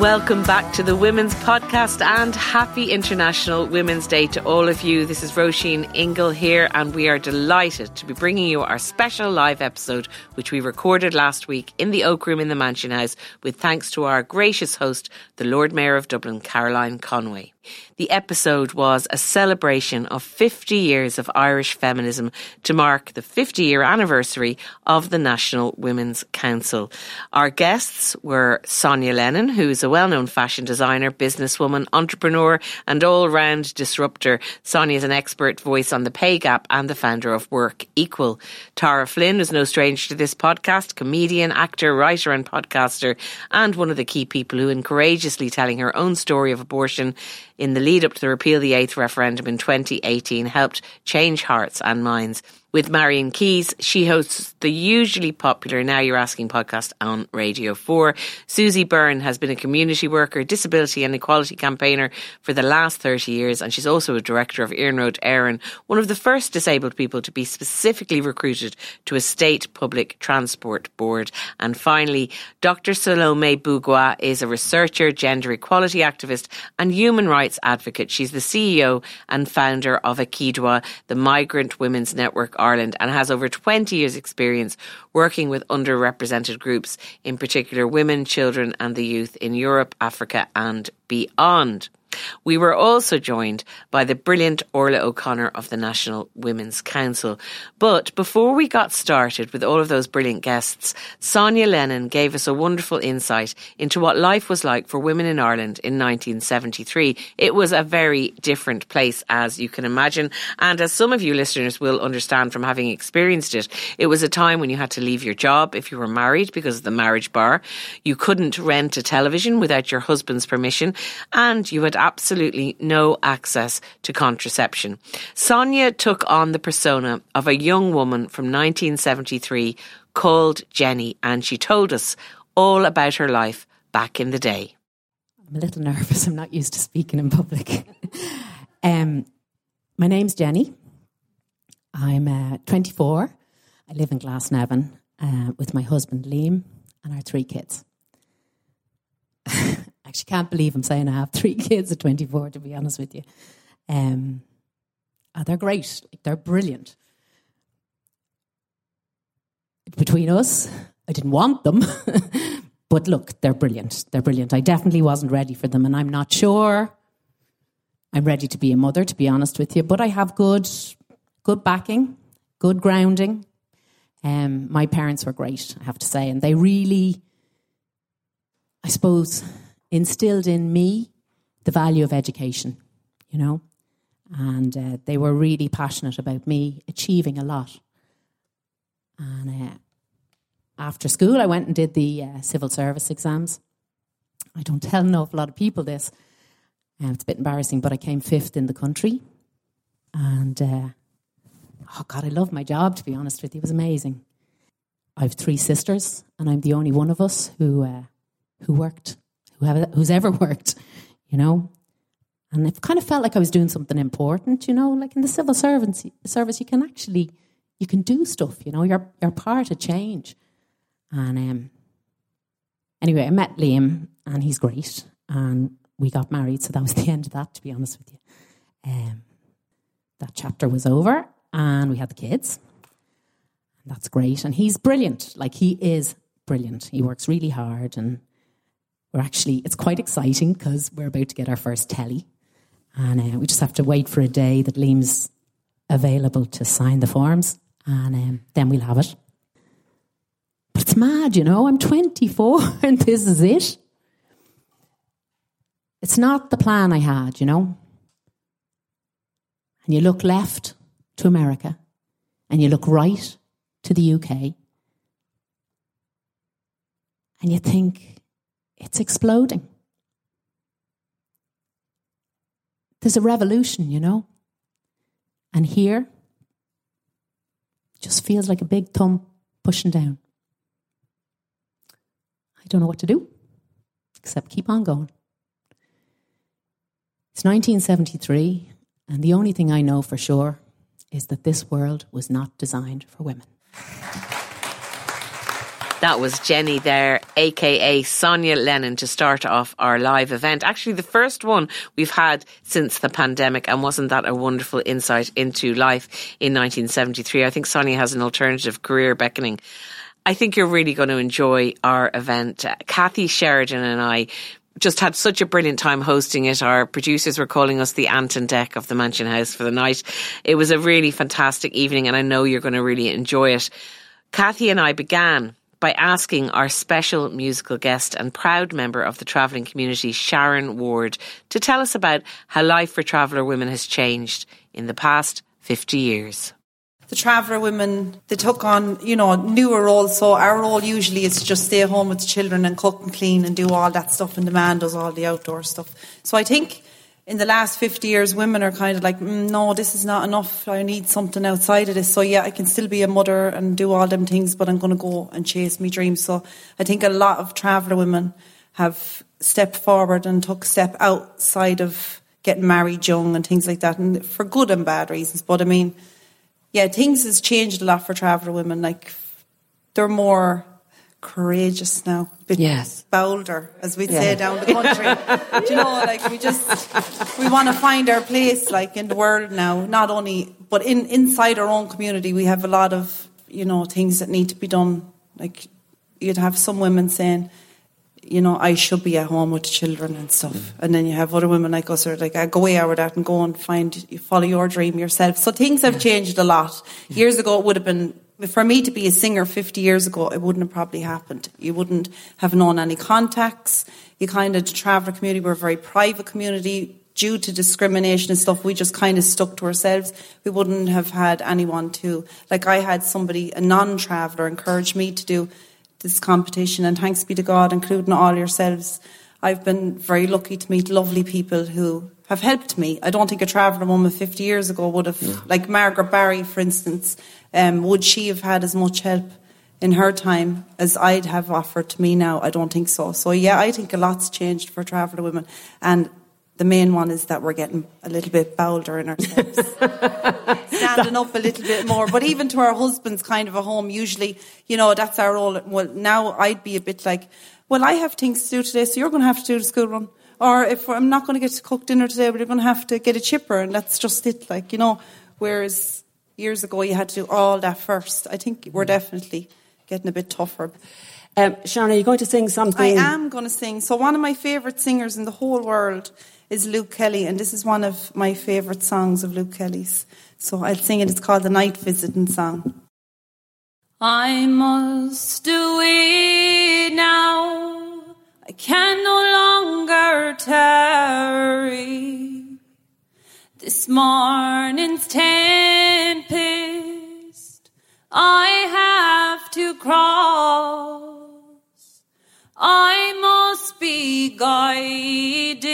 Welcome back to the Women's Podcast and happy International Women's Day to all of you. This is Roisin Ingle here, and we are delighted to be bringing you our special live episode, which we recorded last week in the Oak Room in the Mansion House, with thanks to our gracious host, the Lord Mayor of Dublin, Caroline Conroy. The episode was a celebration of 50 years of Irish feminism to mark the 50 year anniversary of the National Women's Council. Our guests were Sonya Lennon, who is a well known fashion designer, businesswoman, entrepreneur, and all round disruptor. Sonya is an expert voice on the pay gap and the founder of Work Equal. Tara Flynn is no stranger to this podcast, comedian, actor, writer, and podcaster, and one of the key people who, in courageously telling her own story of abortion, in the lead up to the repeal the eighth referendum in 2018 helped change hearts and minds. With Marian Keyes, she hosts the usually popular Now You're Asking podcast on Radio 4. Suzy Byrne has been a community worker, disability and equality campaigner for the last 30 years, and she's also a director of Iarnród Éireann, one of the first disabled people to be specifically recruited to a state public transport board. And finally, Dr. Salome Mbugua is a researcher, gender equality activist, and human rights advocate. She's the CEO and founder of Akidwa, the Migrant Women's Network Ireland and has over 20 years' experience working with underrepresented groups, in particular women, children, and the youth in Europe, Africa, and beyond. We were also joined by the brilliant Orla O'Connor of the National Women's Council. But before we got started with all of those brilliant guests, Sonya Lennon gave us a wonderful insight into what life was like for women in Ireland in 1973. It was a very different place, as you can imagine. And as some of you listeners will understand from having experienced it, it was a time when you had to leave your job if you were married because of the marriage bar. You couldn't rent a television without your husband's permission, and you had absolutely no access to contraception. Sonya took on the persona of a young woman from 1973 called Jenny, and she told us all about her life back in the day. I'm a little nervous. I'm not used to speaking in public. um, my name's Jenny. I'm uh, 24. I live in Glasnevin uh, with my husband Liam and our three kids actually can't believe I'm saying I have three kids at 24, to be honest with you. Um, they're great. They're brilliant. Between us, I didn't want them. but look, they're brilliant. They're brilliant. I definitely wasn't ready for them, and I'm not sure I'm ready to be a mother, to be honest with you. But I have good, good backing, good grounding. Um, my parents were great, I have to say, and they really, I suppose, instilled in me the value of education, you know, and uh, they were really passionate about me achieving a lot. And uh, after school, I went and did the uh, civil service exams. I don't tell an awful lot of people this. It's a bit embarrassing, but I came fifth in the country. And uh, oh, God, I love my job, to be honest with you. It was amazing. I have three sisters, and I'm the only one of us who, uh, who worked who have, who's ever worked, you know. And it kind of felt like I was doing something important, you know, like in the civil service, service you can actually, you can do stuff, you know, you're, you're part of change. And um, anyway, I met Liam and he's great. And we got married, so that was the end of that, to be honest with you. Um, that chapter was over and we had the kids. That's great. And he's brilliant. Like, he is brilliant. He works really hard and we're actually, it's quite exciting because we're about to get our first telly. And uh, we just have to wait for a day that Liam's available to sign the forms. And um, then we'll have it. But it's mad, you know. I'm 24 and this is it. It's not the plan I had, you know. And you look left to America and you look right to the UK and you think it's exploding. There's a revolution, you know. And here, just feels like a big thumb pushing down. I don't know what to do except keep on going. It's 1973, and the only thing I know for sure is that this world was not designed for women. That was Jenny there, aka Sonya Lennon, to start off our live event. Actually, the first one we've had since the pandemic, and wasn't that a wonderful insight into life in 1973? I think Sonya has an alternative career beckoning. I think you're really going to enjoy our event. Kathy Sheridan and I just had such a brilliant time hosting it. Our producers were calling us the Ant and Dec of the Mansion House for the night. It was a really fantastic evening, and I know you're going to really enjoy it. Kathy and I began by asking our special musical guest and proud member of the travelling community, Sharyn Ward, to tell us about how life for traveller women has changed in the past 50 years. The traveller women, they took on, you know, newer roles. So our role usually is to just stay home with the children and cook and clean and do all that stuff, and the man does all the outdoor stuff. So I think in the last 50 years, women are kind of like, mm, no, this is not enough. I need something outside of this. So, yeah, I can still be a mother and do all them things, but I'm going to go and chase my dreams. So, I think a lot of traveller women have stepped forward and took a step outside of getting married young and things like that, and for good and bad reasons. But I mean, yeah, things has changed a lot for traveller women. Like, they're more courageous now, a bit yes. bolder, as we'd yeah. say down the country. Do you know, like we just we want to find our place, like in the world now. Not only, but in inside our own community, we have a lot of you know things that need to be done. Like you'd have some women saying, you know, I should be at home with the children and stuff. Mm. And then you have other women like us who are like, I go away out of that and go and find, follow your dream yourself. So things have changed a lot. Years ago, it would have been for me to be a singer 50 years ago, it wouldn't have probably happened. You wouldn't have known any contacts. You kind of, the traveller community, we're a very private community. Due to discrimination and stuff, we just kind of stuck to ourselves. We wouldn't have had anyone to, like I had somebody, a non-traveller, encourage me to do this competition and thanks be to God, including all yourselves. I've been very lucky to meet lovely people who have helped me. I don't think a traveller woman 50 years ago would have, yeah. like Margaret Barry, for instance, um, would she have had as much help in her time as I'd have offered to me now? I don't think so. So, yeah, I think a lot's changed for traveller women. And the main one is that we're getting a little bit bolder in ourselves, standing up a little bit more. But even to our husbands, kind of a home, usually, you know, that's our role. Well, now I'd be a bit like, well, I have things to do today, so you're going to have to do the school run. Or if I'm not going to get to cook dinner today, but you're going to have to get a chipper, and that's just it. Like, you know, whereas years ago you had to do all that first. I think we're definitely getting a bit tougher. Um, Sharyn, are you going to sing something? I am going to sing. So one of my favourite singers in the whole world is Luke Kelly, and this is one of my favourite songs of Luke Kelly's. So I'll sing it. It's called the Night Visiting Song. I must do it now. I can no longer tarry. This morning's tempest I have to cross. I must be guided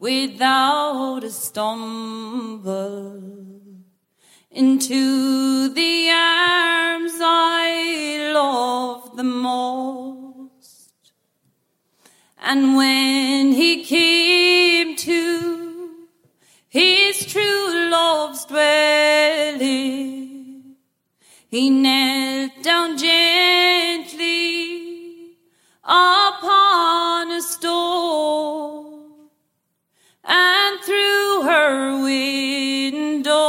without a stumble into the arms I love the most. And when he came to his true love's dwelling. He knelt down gently upon a stone, and through her window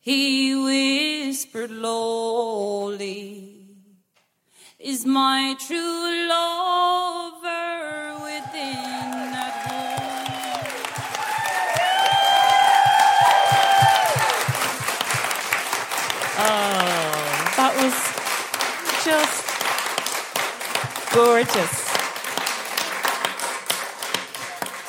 he whispered lowly, Is my true lover Oh, that was just gorgeous.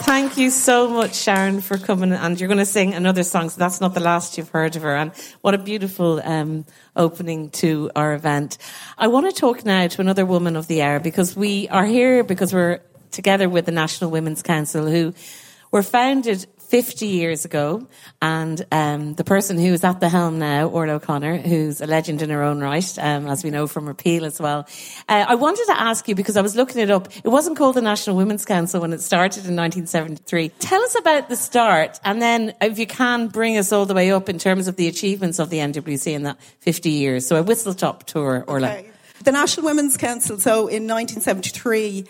Thank you so much, Sharyn, for coming. And you're going to sing another song, so that's not the last you've heard of her. And what a beautiful um, opening to our event. I want to talk now to another woman of the air because we are here because we're together with the National Women's Council, who were founded 50 years ago. And um, the person who is at the helm now, Orla O'Connor, who's a legend in her own right, um, as we know from Repeal as well. Uh, I wanted to ask you, because I was looking it up, it wasn't called the National Women's Council when it started in 1973. Tell us about the start, and then if you can bring us all the way up in terms of the achievements of the NWC in that 50 years. So a whistle top tour, Orla. Okay. The National Women's Council, so in 1973,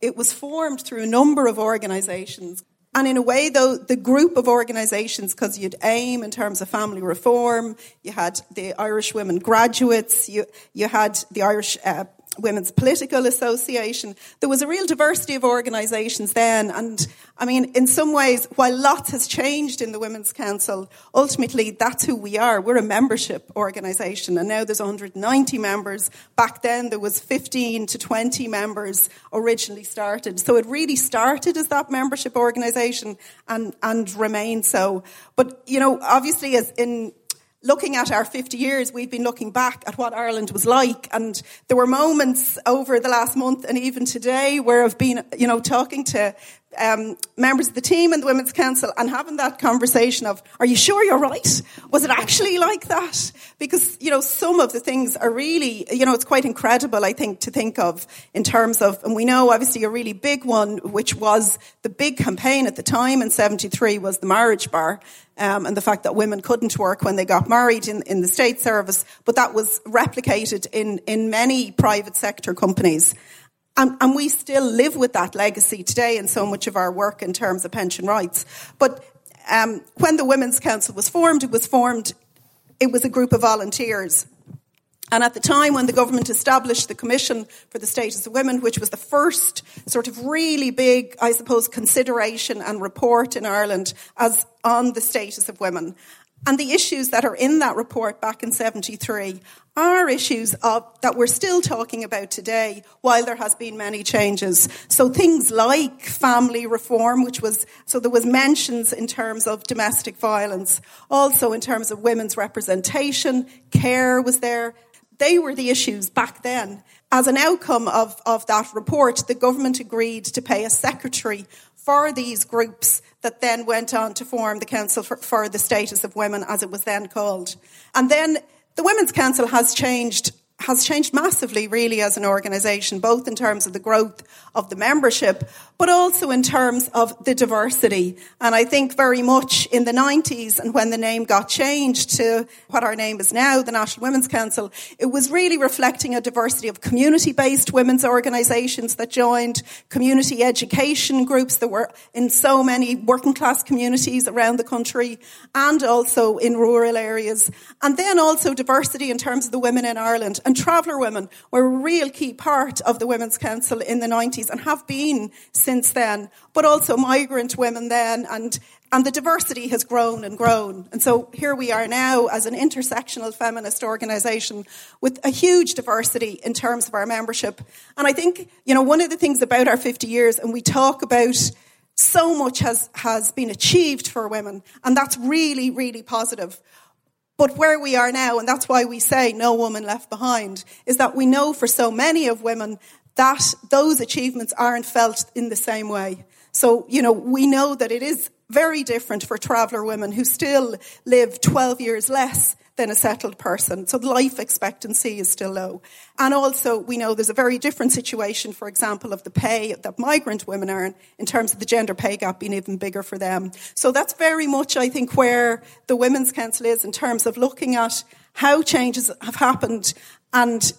it was formed through a number of organisations and in a way, though, the group of organisations, because you'd aim in terms of family reform, you had the Irish Women Graduates, you, you had the Irish uh, Women's Political Association. There was a real diversity of organisations then. And I mean, in some ways, while lots has changed in the Women's Council, ultimately that's who we are. We're a membership organisation. And now there's 190 members. Back then there was 15 to 20 members originally started. So it really started as that membership organisation and, and remained so. But, you know, obviously as in looking at our 50 years, we've been looking back at what Ireland was like. And there were moments over the last month and even today where I've been, you know, talking to um, members of the team and the Women's Council and having that conversation of, are you sure you're right? Was it actually like that? Because, you know, some of the things are really, you know, it's quite incredible, I think, to think of in terms of, and we know obviously a really big one, which was the big campaign at the time in 73 was the marriage bar. Um, and the fact that women couldn't work when they got married in, in the state service, but that was replicated in, in many private sector companies. And, and, we still live with that legacy today in so much of our work in terms of pension rights. But um, when the Women's Council was formed, it was formed, it was a group of volunteers. And at the time when the government established the Commission for the Status of Women, which was the first sort of really big, I suppose, consideration and report in Ireland as on the status of women. And the issues that are in that report back in 73 are issues of, that we're still talking about today while there has been many changes. So things like family reform, which was, so there was mentions in terms of domestic violence, also in terms of women's representation, care was there. They were the issues back then. As an outcome of, of that report, the government agreed to pay a secretary for these groups that then went on to form the Council for, for the Status of Women, as it was then called. And then the Women's Council has changed has changed massively, really, as an organisation, both in terms of the growth of the membership, but also in terms of the diversity. And I think very much in the 90s and when the name got changed to what our name is now, the National Women's Council, it was really reflecting a diversity of community-based women's organisations that joined, community education groups that were in so many working class communities around the country and also in rural areas. And then also diversity in terms of the women in Ireland and traveller women were a real key part of the Women's Council in the 90s and have been since then, but also migrant women then and and the diversity has grown and grown. And so here we are now as an intersectional feminist organisation with a huge diversity in terms of our membership. And I think, you know, one of the things about our 50 years, and we talk about so much has, has been achieved for women, and that's really, really positive. But where we are now, and that's why we say no woman left behind, is that we know for so many of women that those achievements aren't felt in the same way. So, you know, we know that it is very different for traveller women who still live 12 years less than a settled person. So the life expectancy is still low. And also, we know there's a very different situation, for example, of the pay that migrant women earn in terms of the gender pay gap being even bigger for them. So that's very much, I think, where the Women's Council is in terms of looking at how changes have happened and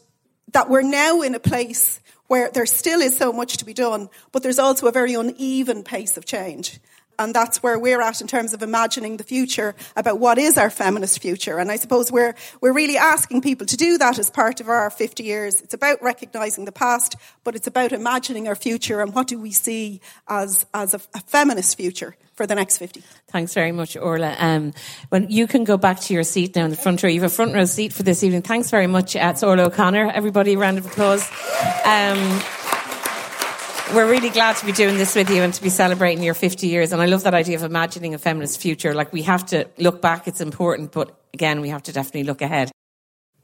that we're now in a place where there still is so much to be done, but there's also a very uneven pace of change and that's where we're at in terms of imagining the future about what is our feminist future. And I suppose we're, we're really asking people to do that as part of our 50 years. It's about recognizing the past, but it's about imagining our future and what do we see as, as a, a feminist future for the next 50. Thanks very much, Orla. Um, when you can go back to your seat now in the front row, you have a front row seat for this evening. Thanks very much. Uh, it's Orla O'Connor. Everybody, round of applause. Um, we're really glad to be doing this with you and to be celebrating your 50 years. And I love that idea of imagining a feminist future. Like we have to look back, it's important, but again, we have to definitely look ahead.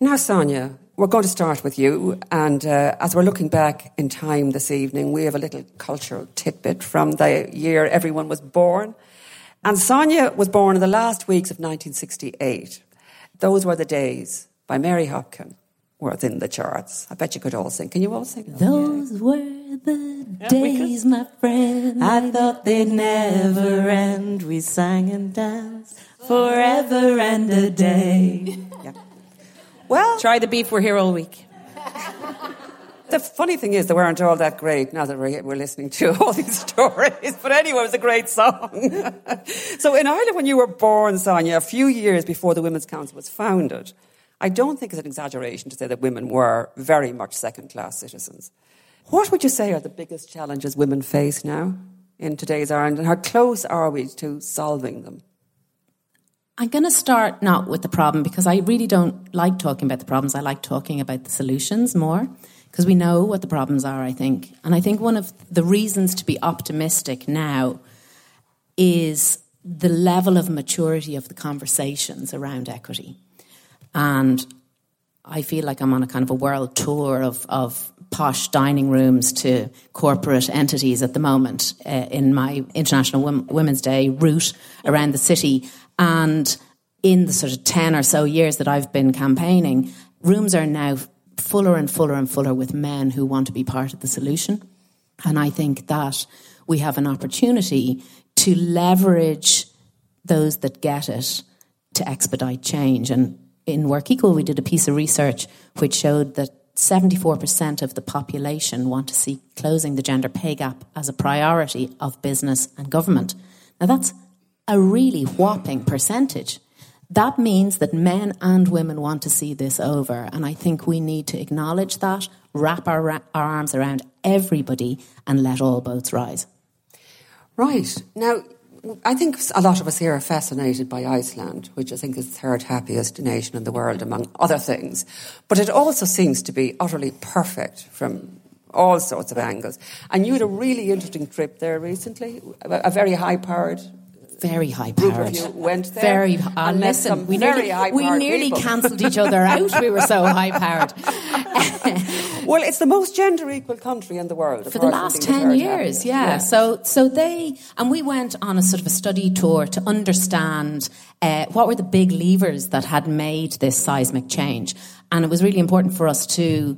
Now, Sonya, we're going to start with you. And uh, as we're looking back in time this evening, we have a little cultural tidbit from the year everyone was born. And Sonya was born in the last weeks of 1968. Those were the days by Mary Hopkin were in the charts. I bet you could all sing. Can you all sing? Those were the yeah, days, my friend. I thought they'd never end. We sang and danced forever and a day. Yeah. Well, try the beef. We're here all week. The funny thing is, they weren't all that great now that we're, we're listening to all these stories. But anyway, it was a great song. so in Ireland, when you were born, Sonya, a few years before the Women's Council was founded, I don't think it's an exaggeration to say that women were very much second class citizens. What would you say are the biggest challenges women face now in today's Ireland, and how close are we to solving them? I'm going to start not with the problem because I really don't like talking about the problems. I like talking about the solutions more because we know what the problems are, I think. And I think one of the reasons to be optimistic now is the level of maturity of the conversations around equity. And I feel like I'm on a kind of a world tour of, of posh dining rooms to corporate entities at the moment uh, in my International Women's Day route around the city. And in the sort of 10 or so years that I've been campaigning, rooms are now fuller and fuller and fuller with men who want to be part of the solution. And I think that we have an opportunity to leverage those that get it to expedite change. And in Work Equal, we did a piece of research which showed that 74% of the population want to see closing the gender pay gap as a priority of business and government. Now, that's a really whopping percentage. That means that men and women want to see this over. And I think we need to acknowledge that, wrap our, our arms around everybody, and let all boats rise. Right. Now, I think a lot of us here are fascinated by Iceland, which I think is the third happiest nation in the world, among other things. But it also seems to be utterly perfect from all sorts of angles. And you had a really interesting trip there recently, a very high powered very high powered. You went there. Very. Uh, listen, we nearly, we nearly cancelled each other out. We were so high powered. well, it's the most gender equal country in the world for the last ten years. Yeah. yeah. So, so they and we went on a sort of a study tour to understand uh, what were the big levers that had made this seismic change, and it was really important for us to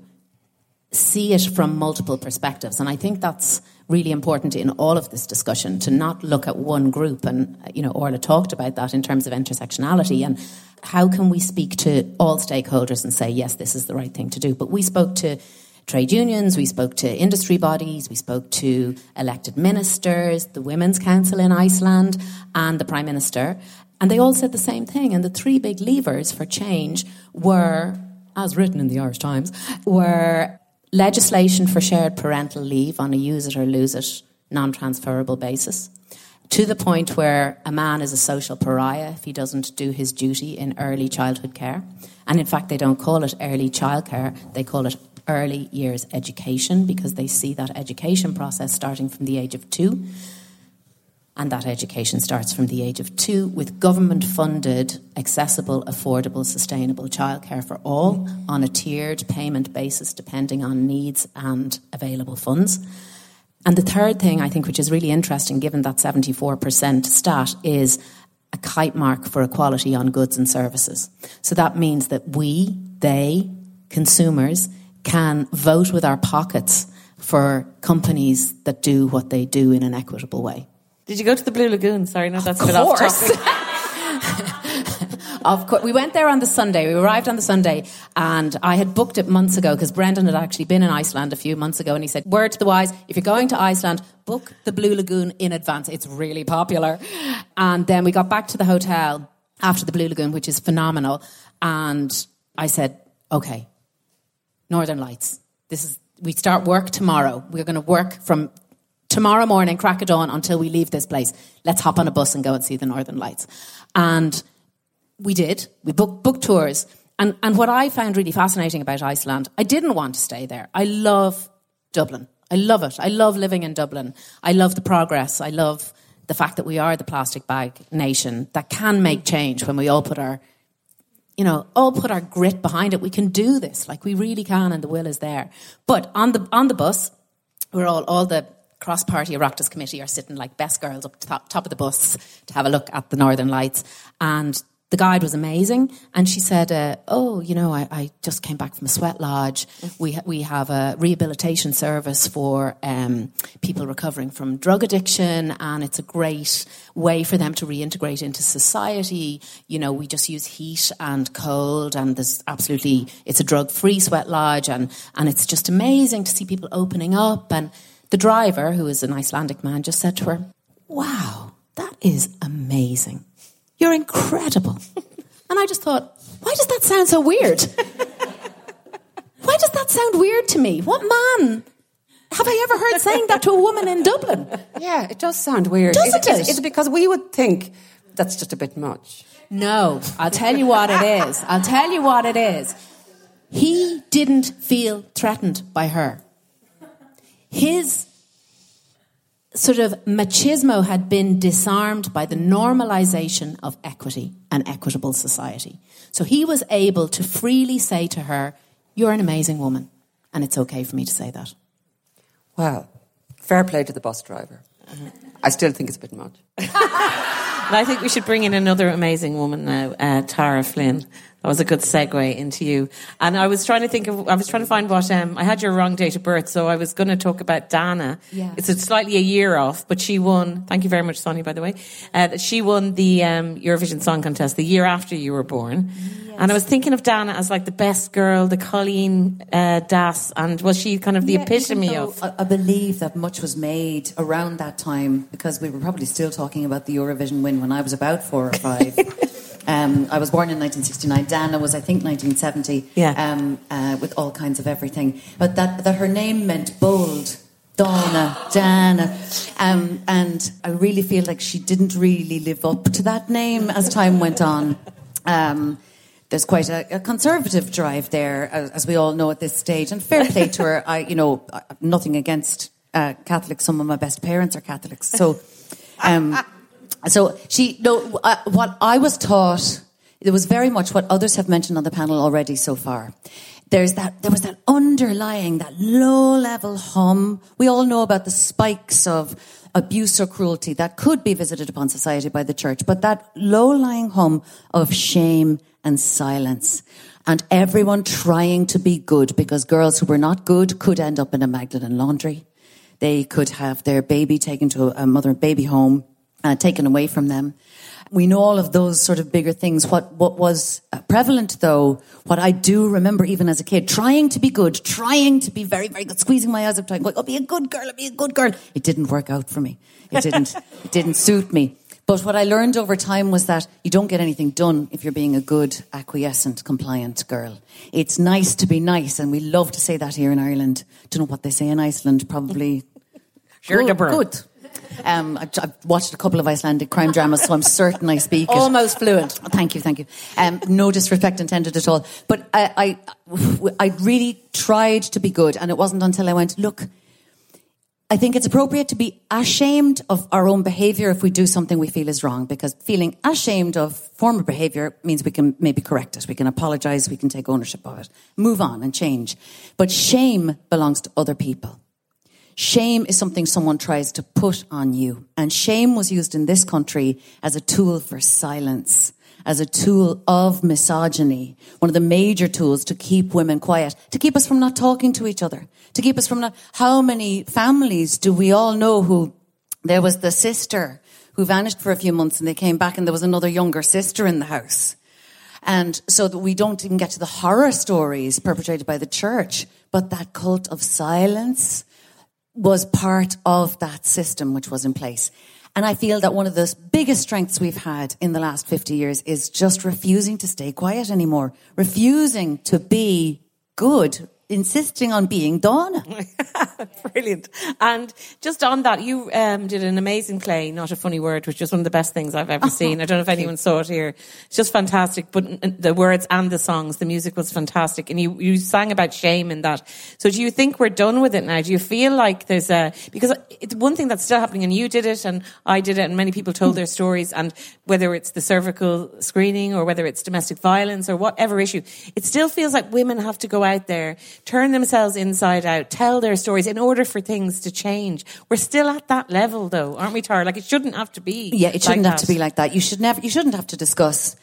see it from multiple perspectives. And I think that's really important in all of this discussion to not look at one group. And, uh, you know, Orla talked about that in terms of intersectionality and how can we speak to all stakeholders and say, yes, this is the right thing to do. But we spoke to trade unions, we spoke to industry bodies, we spoke to elected ministers, the Women's Council in Iceland, and the Prime Minister. And they all said the same thing. And the three big levers for change were, as written in the Irish Times, were legislation for shared parental leave on a use it or lose it non transferable basis, to the point where a man is a social pariah if he doesn't do his duty in early childhood care. And in fact, they don't call it early childcare, they call it early years education because they see that education process starting from the age of two and that education starts from the age of two with government funded, accessible, affordable, sustainable childcare for all on a tiered payment basis depending on needs and available funds. And the third thing I think, which is really interesting given that 74% stat, is a kite mark for equality on goods and services. So that means that we, they, consumers, can vote with our pockets for companies that do what they do in an equitable way. Did you go to the Blue Lagoon? Sorry, no, that's of a bit off topic. of course, we went there on the Sunday. We arrived on the Sunday, and I had booked it months ago because Brendan had actually been in Iceland a few months ago, and he said, "Word to the wise: if you're going to Iceland, book the Blue Lagoon in advance. It's really popular." And then we got back to the hotel after the Blue Lagoon, which is phenomenal, and I said, "Okay, Northern Lights. This is." We start work tomorrow. We're going to work from tomorrow morning, crack of dawn, until we leave this place. Let's hop on a bus and go and see the Northern Lights. And we did. We booked, booked tours. And, and what I found really fascinating about Iceland, I didn't want to stay there. I love Dublin. I I love it. I love living in Dublin. I love the progress. I love the fact that we are the plastic bag nation that can make change when we all put our, you know, all put our grit behind it. We can do this. Like we really can, and the will is there. But on the on the bus, we're all all the cross party Oireachtas committee are sitting like best girls up top, top of the bus to have a look at the Northern Lights, and the guide was amazing. And she said, uh, "Oh, you know, I, I, just came back from a sweat lodge. We ha- we have a rehabilitation service for um, people recovering from drug addiction, and it's a great way for them to reintegrate into society. You know, we just use heat and cold, and there's absolutely it's a drug free sweat lodge, and and it's just amazing to see people opening up. And the driver, who is an Icelandic man, just said to her, "Wow, that is amazing." You're incredible. And I just thought, why does that sound so weird? why does that sound weird to me? What man have I ever heard saying that to a woman in Dublin? Yeah, it does sound weird. Doesn't it? It because we would think that's just a bit much? No, I'll tell you what it is. I'll tell you what it is. He didn't feel threatened by her. His sort of machismo had been disarmed by the normalization of equity and equitable society. So he was able to freely say to her, You're an amazing woman, and it's okay for me to say that. Well, fair play to the bus driver. I still think it's a bit much. And I think we should bring in another amazing woman now, uh, Tara Flynn. That was a good segue into you. And I was trying to think of, I was trying to find what, um, I had your wrong date of birth, so I was going to talk about Dana. Yeah. It's a slightly a year off, but she won, thank you very much, Sonya, by the way. Uh, she won the um, Eurovision Song Contest the year after you were born. And I was thinking of Dana as like the best girl, the Colleen uh, Das, and was she kind of the Yeah, epitome of. I, I believe that much was made around that time because we were probably still talking about the Eurovision win when I was about four or five. um, I was born in 1969. Dana was, I think, 1970. Yeah. Um, uh, with all kinds of everything, but that that her name meant bold. Donna, Dana, um, and I really feel like she didn't really live up to that name as time went on. Um, there's quite a, a conservative drive there, as, as we all know at this stage. And fair play to her. I, you know, nothing against uh, Catholics. Some of my best parents are Catholics, so, um, so she. No, uh, what I was taught, it was very much what others have mentioned on the panel already so far. There's that. There was that underlying, that low-level hum. We all know about the spikes of abuse or cruelty that could be visited upon society by the church, but that low-lying hum of shame and silence. And everyone trying to be good because girls who were not good could end up in a Magdalene laundry. They could have their baby taken to a mother and baby home, uh, taken away from them. We know all of those sort of bigger things. What, what was uh, prevalent though, what I do remember even as a kid, trying to be good, trying to be very, very good, squeezing my eyes up, trying, going, oh, be a good girl, I'll be a good girl. It didn't work out for me. It didn't, it didn't suit me. But what I learned over time was that you don't get anything done if you're being a good, acquiescent, compliant girl. It's nice to be nice, and we love to say that here in Ireland. Don't know what they say in Iceland, probably. Sure, good. Good. Um, I've, I've watched a couple of Icelandic crime dramas, so I'm certain I speak it. Almost fluent. Thank you, thank you. Um, no disrespect intended at all. But I, I, I really tried to be good, and it wasn't until I went, look, I think it's appropriate to be ashamed of our own behaviour if we do something we feel is wrong, because feeling ashamed of former behaviour means we can maybe correct it, we can apologise, we can take ownership of it, move on and change. But shame belongs to other people. Shame is something someone tries to put on you. And shame was used in this country as a tool for silence, as a tool of misogyny. One of the major tools to keep women quiet, to keep us from not talking to each other, to keep us from not, how many families do we all know who there was the sister who vanished for a few months and they came back and there was another younger sister in the house. And so that we don't even get to the horror stories perpetrated by the church, but that cult of silence, was part of that system which was in place. And I feel that one of the biggest strengths we've had in the last 50 years is just refusing to stay quiet anymore, refusing to be good insisting on being Donna. Brilliant. And just on that, you um, did an amazing play, Not a Funny Word, which is one of the best things I've ever seen. I don't know if anyone saw it here. It's just fantastic. But the words and the songs, the music was fantastic. And you, you sang about shame in that. So do you think we're done with it now? Do you feel like there's a, because it's one thing that's still happening and you did it and I did it and many people told their stories and whether it's the cervical screening or whether it's domestic violence or whatever issue, it still feels like women have to go out there, turn themselves inside out, tell their stories in order for things to change. We're still at that level though, aren't we, Tara? Like it shouldn't have to be. Yeah, it shouldn't like have that. to be like that. You should never, you shouldn't have to discuss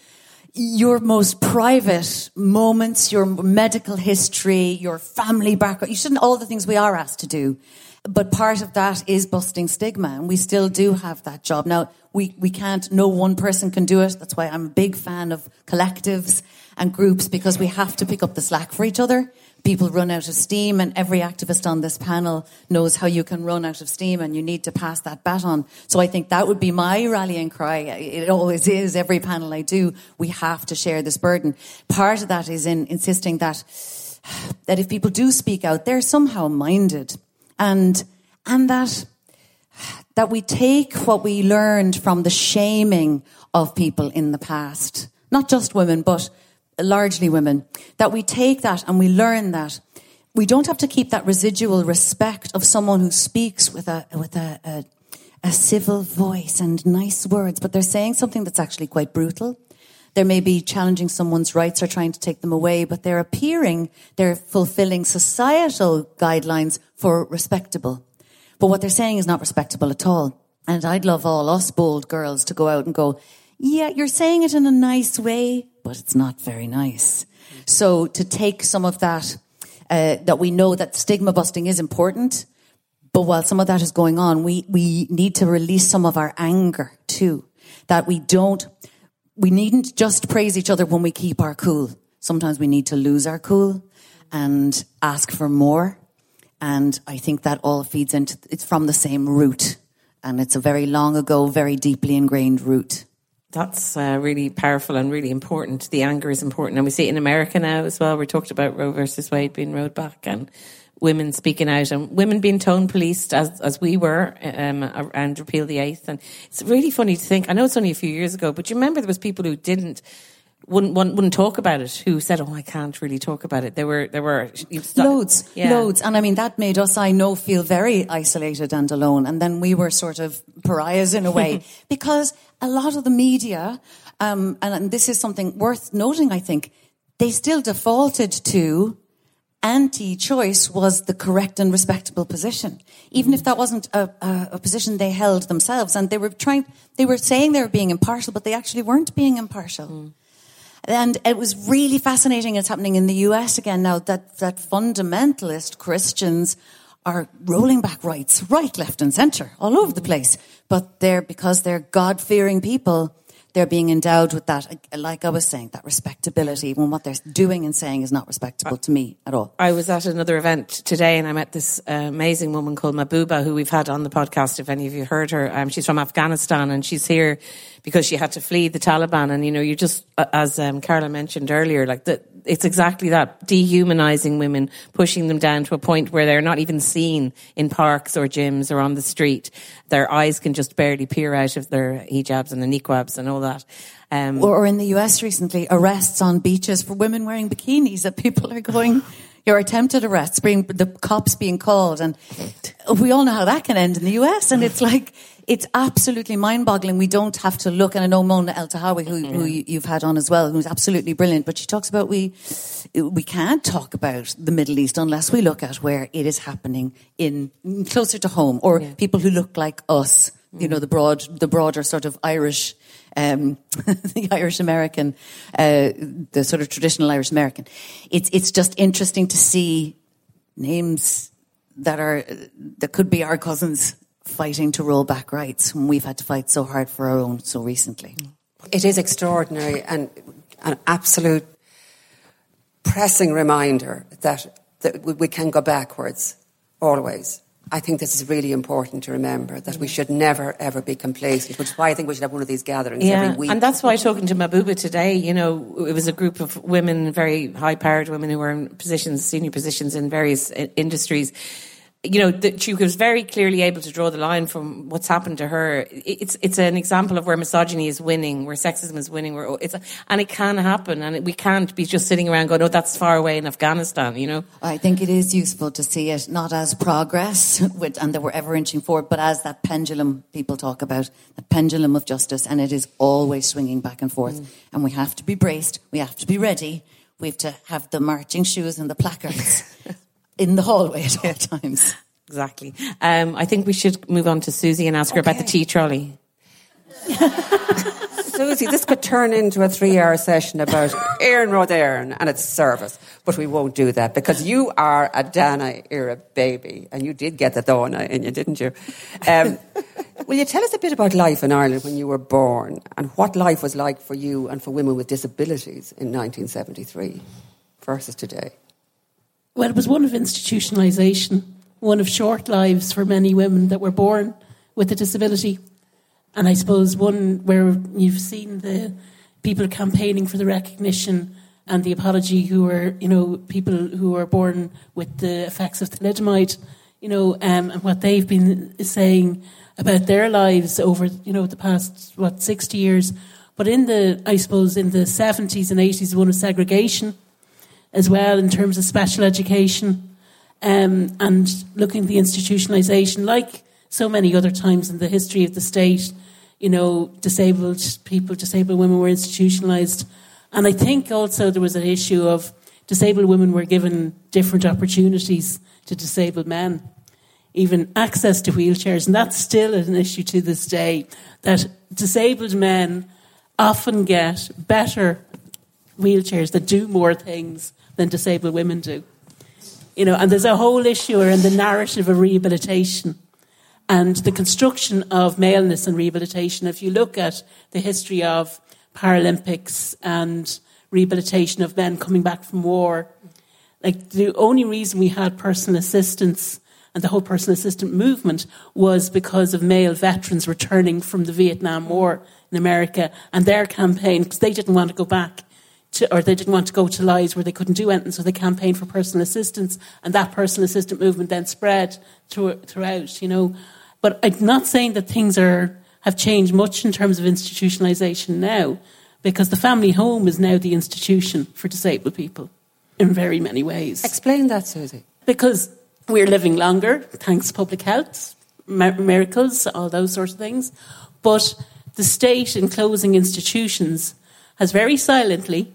your most private moments, your medical history, your family background. You shouldn't, all the things we are asked to do. But part of that is busting stigma, and we still do have that job. Now, we, we can't, no one person can do it. That's why I'm a big fan of collectives and groups because we have to pick up the slack for each other. People run out of steam, and every activist on this panel knows how you can run out of steam, and you need to pass that baton. So I think that would be my rallying cry. It always is. Every panel I do, we have to share this burden. Part of that is in insisting that that if people do speak out, they're somehow minded, and and that that we take what we learned from the shaming of people in the past, not just women, but largely women, that we take that and we learn that we don't have to keep that residual respect of someone who speaks with a with a, a, a civil voice and nice words, but they're saying something that's actually quite brutal. They may be challenging someone's rights or trying to take them away, but they're appearing, they're fulfilling societal guidelines for respectable. But what they're saying is not respectable at all. And I'd love all us bold girls to go out and go, yeah, you're saying it in a nice way, but it's not very nice. So to take some of that, uh, that we know that stigma busting is important, but while some of that is going on, we, we need to release some of our anger too. That we don't, we needn't just praise each other when we keep our cool. Sometimes we need to lose our cool and ask for more. And I think that all feeds into, it's from the same root. And it's a very long ago, very deeply ingrained root. That's uh, really powerful and really important. The anger is important. And we see it in America now as well. We talked about Roe versus Wade being rolled back and women speaking out and women being tone policed as, as we were um, around Repeal the Eighth. And it's really funny to think, I know it's only a few years ago, but you remember there was people who didn't wouldn't wouldn't talk about it. Who said, "Oh, I can't really talk about it." There were there were loads, yeah. loads, and I mean that made us, I know, feel very isolated and alone. And then we were sort of pariahs in a way because a lot of the media, um, and, and this is something worth noting, I think, they still defaulted to anti-choice was the correct and respectable position, even if that wasn't a, a, a, position they held themselves. And they were trying, they were saying they were being impartial, but they actually weren't being impartial. Mm. And it was really fascinating. It's happening in the US again now that, that fundamentalist Christians are rolling back rights, right, left and center, all over the place. But they're, because they're God-fearing people, they're being endowed with that, like I was saying, that respectability when what they're doing and saying is not respectable to me at all. I was at another event today and I met this uh, amazing woman called Mahbouba, who we've had on the podcast, if any of you heard her. Um, she's from Afghanistan and she's here because she had to flee the Taliban. And, you know, you just, as um, Carla mentioned earlier, like the, it's exactly that dehumanizing women, pushing them down to a point where they're not even seen in parks or gyms or on the street. Their eyes can just barely peer out of their hijabs and the niqabs and all that. Um, or, or in the US recently, arrests on beaches for women wearing bikinis that people are going, your attempted arrests, being, the cops being called. And we all know how that can end in the US. And it's like, it's absolutely mind-boggling. We don't have to look, and I know Mona Eltahawy, who, who mm-hmm. you've had on as well, who's absolutely brilliant. But she talks about we we can't talk about the Middle East unless we look at where it is happening in closer to home, or yeah. people who look like us. You know, the broad, the broader sort of Irish, um, the Irish American, uh, the sort of traditional Irish American. It's it's just interesting to see names that are that could be our cousins fighting to roll back rights when we've had to fight so hard for our own so recently. It is extraordinary and an absolute pressing reminder that, that we can go backwards always. I think this is really important to remember that we should never ever be complacent, which is why I think we should have one of these gatherings every week. And that's why talking to Mahbouba today, you know, it was a group of women, very high powered women who were in positions, senior positions in various industries you know, that she was very clearly able to draw the line from what's happened to her. It's it's an example of where misogyny is winning, where sexism is winning, where it's and it can happen, and we can't be just sitting around going, "Oh, that's far away in Afghanistan," you know. I think it is useful to see it not as progress, with, and that we're ever inching forward, but as that pendulum people talk about, the pendulum of justice, and it is always swinging back and forth, mm. and we have to be braced, we have to be ready, we have to have the marching shoes and the placards. in the hallway at all times. Exactly. Um, I think we should move on to Suzy and ask her about the tea trolley. Suzy, this could turn into a three hour session about Iarnród Éireann and its service, but we won't do that because you are a Dana era baby and you did get the Donna in you, didn't you? Um, will you tell us a bit about life in Ireland when you were born and what life was like for you and for women with disabilities in 1973 versus today? Well, it was one of institutionalisation, one of short lives for many women that were born with a disability. And I suppose one where you've seen the people campaigning for the recognition and the apology who are, you know, people who are born with the effects of thalidomide, you know, um, and what they've been saying about their lives over, you know, the past, what, 60 years. But in the, I suppose, in the 70s and 80s, one of segregation as well in terms of special education um, and looking at the institutionalisation, like so many other times in the history of the state. You know, disabled people, disabled women were institutionalised. And I think also there was an issue of disabled women were given different opportunities to disabled men, even access to wheelchairs. And that's still an issue to this day that disabled men often get better wheelchairs that do more things than disabled women do. You know, and there's a whole issue around the narrative of rehabilitation and the construction of maleness and rehabilitation. If you look at the history of Paralympics and rehabilitation of men coming back from war, like the only reason we had personal assistance and the whole personal assistant movement was because of male veterans returning from the Vietnam War in America and their campaign because they didn't want to go back to, or they didn't want to go to lives where they couldn't do anything, so they campaigned for personal assistance, and that personal assistant movement then spread through, throughout, you know. But I'm not saying that things are have changed much in terms of institutionalisation now, because the family home is now the institution for disabled people in very many ways. Explain that, Suzy. Because we're living longer, thanks to public health, miracles, all those sorts of things. But the state in closing institutions has very silently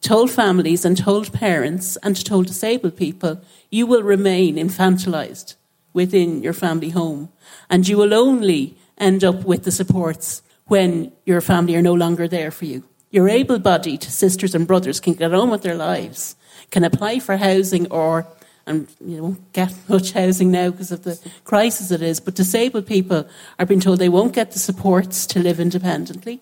told families and told parents and told disabled people, you will remain infantilized within your family home. And you will only end up with the supports when your family are no longer there for you. Your able bodied sisters and brothers can get on with their lives, can apply for housing or and you won't get much housing now because of the crisis it is, but disabled people are being told they won't get the supports to live independently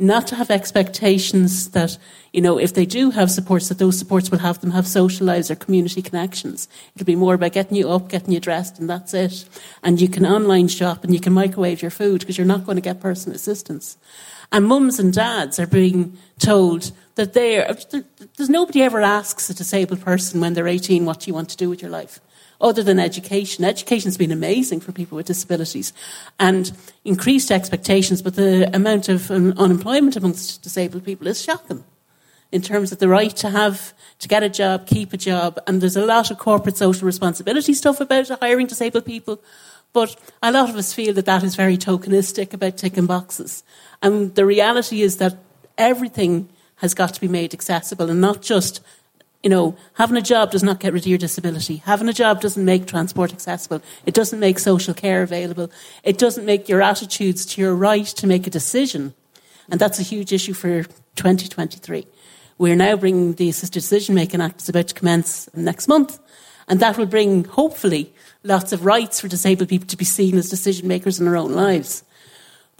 not to have expectations that, you know, if they do have supports, that those supports will have them have social lives or community connections. It'll be more about getting you up, getting you dressed, and that's it. And you can online shop and you can microwave your food because you're not going to get personal assistance. And mums and dads are being told that they're, there's nobody ever asks a disabled person when they're 18, what do you want to do with your life? Other than education. Education's been amazing for people with disabilities and increased expectations, but the amount of unemployment amongst disabled people is shocking in terms of the right to have to get a job, keep a job, and there's a lot of corporate social responsibility stuff about hiring disabled people. But a lot of us feel that that is very tokenistic about ticking boxes. And the reality is that everything has got to be made accessible and not just you know, having a job does not get rid of your disability. Having a job doesn't make transport accessible. It doesn't make social care available. It doesn't make your attitudes to your right to make a decision. And that's a huge issue for 2023. We're now bringing the Assisted Decision Making Act is about to commence next month. And that will bring, hopefully, lots of rights for disabled people to be seen as decision makers in their own lives.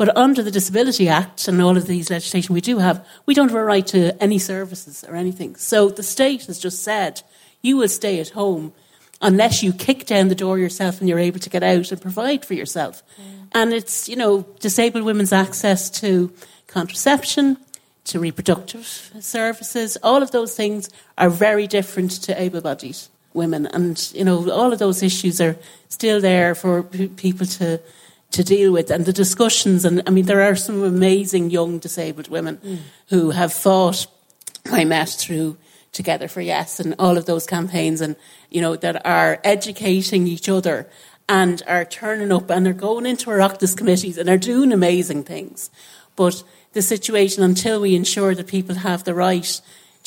But under the Disability Act and all of these legislation we do have, we don't have a right to any services or anything. So the state has just said, you will stay at home unless you kick down the door yourself and you're able to get out and provide for yourself. Mm. And it's, you know, disabled women's access to contraception, to reproductive services, all of those things are very different to able bodied women. And, you know, all of those issues are still there for p- people to, to deal with. And the discussions, and I mean, there are some amazing young disabled women mm. who have fought, I met through Together for Yes and all of those campaigns, and, you know, that are educating each other and are turning up and are going into our Oireachtas committees and are doing amazing things. But the situation until we ensure that people have the right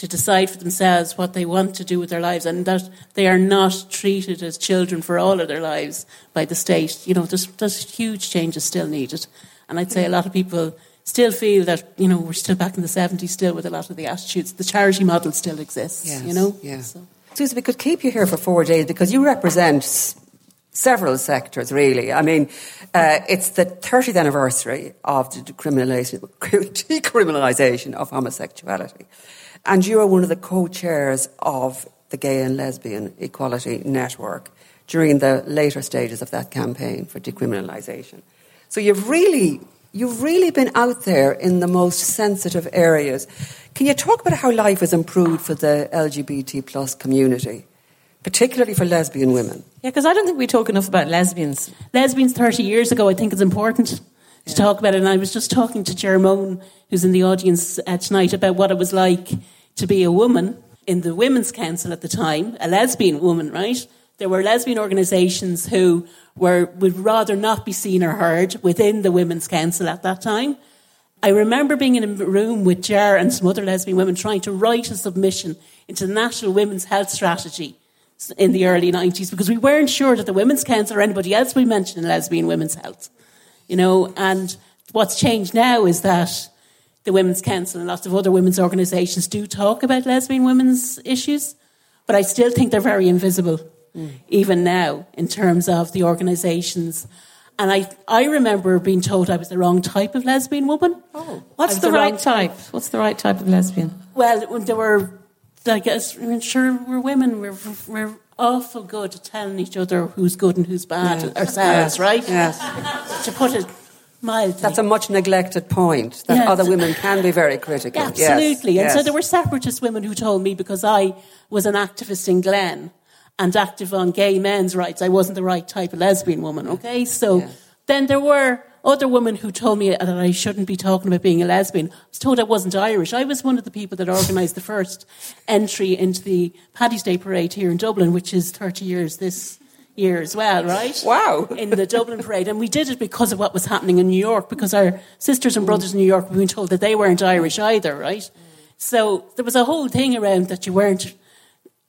to decide for themselves what they want to do with their lives and that they are not treated as children for all of their lives by the state. You know, there's, there's huge changes still needed. And I'd say a lot of people still feel that, you know, we're still back in the 70s still with a lot of the attitudes. The charity model still exists, yes, you know? Yeah. So. Susan, we could keep you here for four days because you represent several sectors, really. I mean, uh, it's the 30th anniversary of the decriminalisation of homosexuality. And you are one of the co chairs of the Gay and Lesbian Equality Network during the later stages of that campaign for decriminalisation. So you've really, you've really been out there in the most sensitive areas. Can you talk about how life has improved for the LGBT plus community? particularly for lesbian women. Yeah, because I don't think we talk enough about lesbians. Lesbians 30 years ago, I think it's important to talk about it. And I was just talking to Ger Moane, who's in the audience uh, tonight, about what it was like to be a woman in the Women's Council at the time, a lesbian woman, right? There were lesbian organisations who were, would rather not be seen or heard within the Women's Council at that time. I remember being in a room with Ger and some other lesbian women trying to write a submission into the National Women's Health Strategy in the early 90s because we weren't sure that the Women's Council or anybody else we mentioned in lesbian women's health. You know, and what's changed now is that the Women's Council and lots of other women's organisations do talk about lesbian women's issues, but I still think they're very invisible, mm. even now, in terms of the organisations. And I, I remember being told I was the wrong type of lesbian woman. Oh, what's the, the right type? What's the right type of lesbian? Well, there were I guess, I mean, sure, we're women. We're, we're awful good at telling each other who's good and who's bad yes. ourselves, yes. right? Yes. to put it mildly. That's a much neglected point, that yes. other women can be very critical. Absolutely. And so there were separatist women who told me because I was an activist in Glen and active on gay men's rights, I wasn't the right type of lesbian woman, okay? So then there were other women who told me that I shouldn't be talking about being a lesbian. I was told I wasn't Irish. I was one of the people that organised the first entry into the Paddy's Day parade here in Dublin, which is 30 years this year as well, right? Wow. In the Dublin parade. And we did it because of what was happening in New York, because our sisters and brothers in New York were being told that they weren't Irish either, right? So there was a whole thing around that you weren't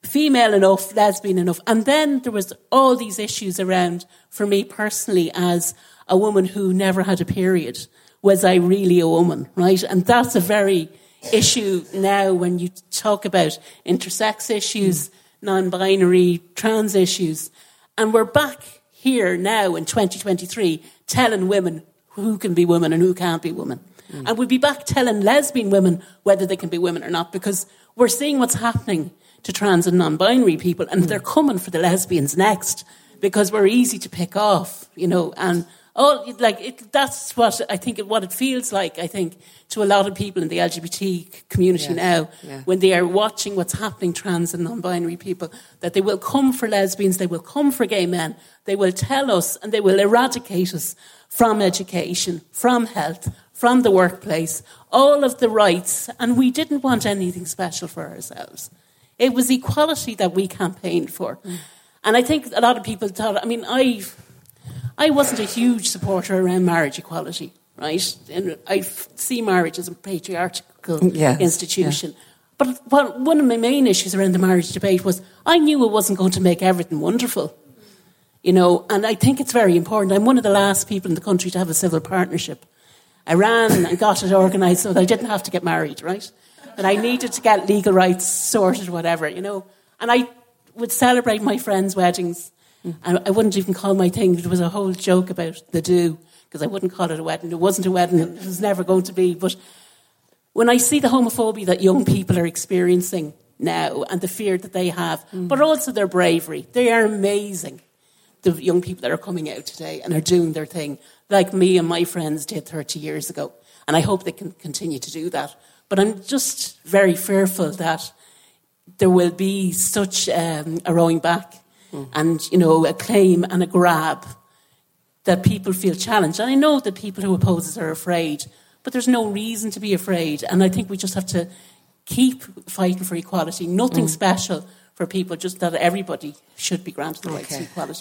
female enough, lesbian enough. And then there was all these issues around, for me personally, as a woman who never had a period. Was I really a woman, right? And that's a very issue now when you talk about intersex issues, non binary, trans issues. And we're back here now in 2023 telling women who can be women and who can't be women. Mm. And we'll be back telling lesbian women whether they can be women or not because we're seeing what's happening to trans and non binary people and mm. they're coming for the lesbians next because we're easy to pick off, you know, and Oh, like it, that's what I think. What it feels like, I think, to a lot of people in the LGBT community yes. now, yeah. when they are watching what's happening, trans and non-binary people, that they will come for lesbians, they will come for gay men, they will tell us, and they will eradicate us from education, from health, from the workplace, all of the rights, and we didn't want anything special for ourselves. It was equality that we campaigned for. Mm. And I think a lot of people thought, I mean, I I wasn't a huge supporter around marriage equality, right? And I see marriage as a patriarchal yes, institution. Yeah. But what, one of my main issues around the marriage debate was I knew it wasn't going to make everything wonderful. You know, and I think it's very important. I'm one of the last people in the country to have a civil partnership. I ran and got it organised so that I didn't have to get married, right? And I needed to get legal rights sorted, whatever, you know. And I would celebrate my friends' weddings and I wouldn't even call my thing, there was a whole joke about the do, because I wouldn't call it a wedding. It wasn't a wedding, it was never going to be. But when I see the homophobia that young people are experiencing now and the fear that they have, but also their bravery. They are amazing. The young people that are coming out today and are doing their thing, like me and my friends did 30 years ago. And I hope they can continue to do that. But I'm just very fearful that there will be such um, a rowing back and, you know, a claim and a grab that people feel challenged. And I know that people who oppose us are afraid, but there's no reason to be afraid. And I think we just have to keep fighting for equality. Nothing mm. special for people, just that everybody should be granted the right to equality.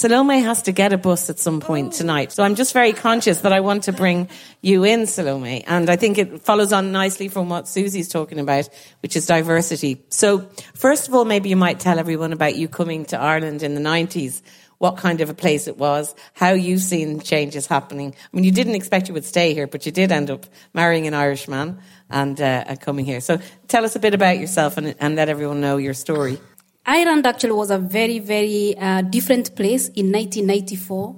Salome has to get a bus at some point tonight. So I'm just very conscious that I want to bring you in, Salome. And I think it follows on nicely from what Suzy's talking about, which is diversity. So first of all, maybe you might tell everyone about you coming to Ireland in the 90s, what kind of a place it was, how you've seen changes happening. I mean, you didn't expect you would stay here, but you did end up marrying an Irishman and, uh, and coming here. So tell us a bit about yourself and, and let everyone know your story. Ireland actually was a very, very uh, different place in 1994.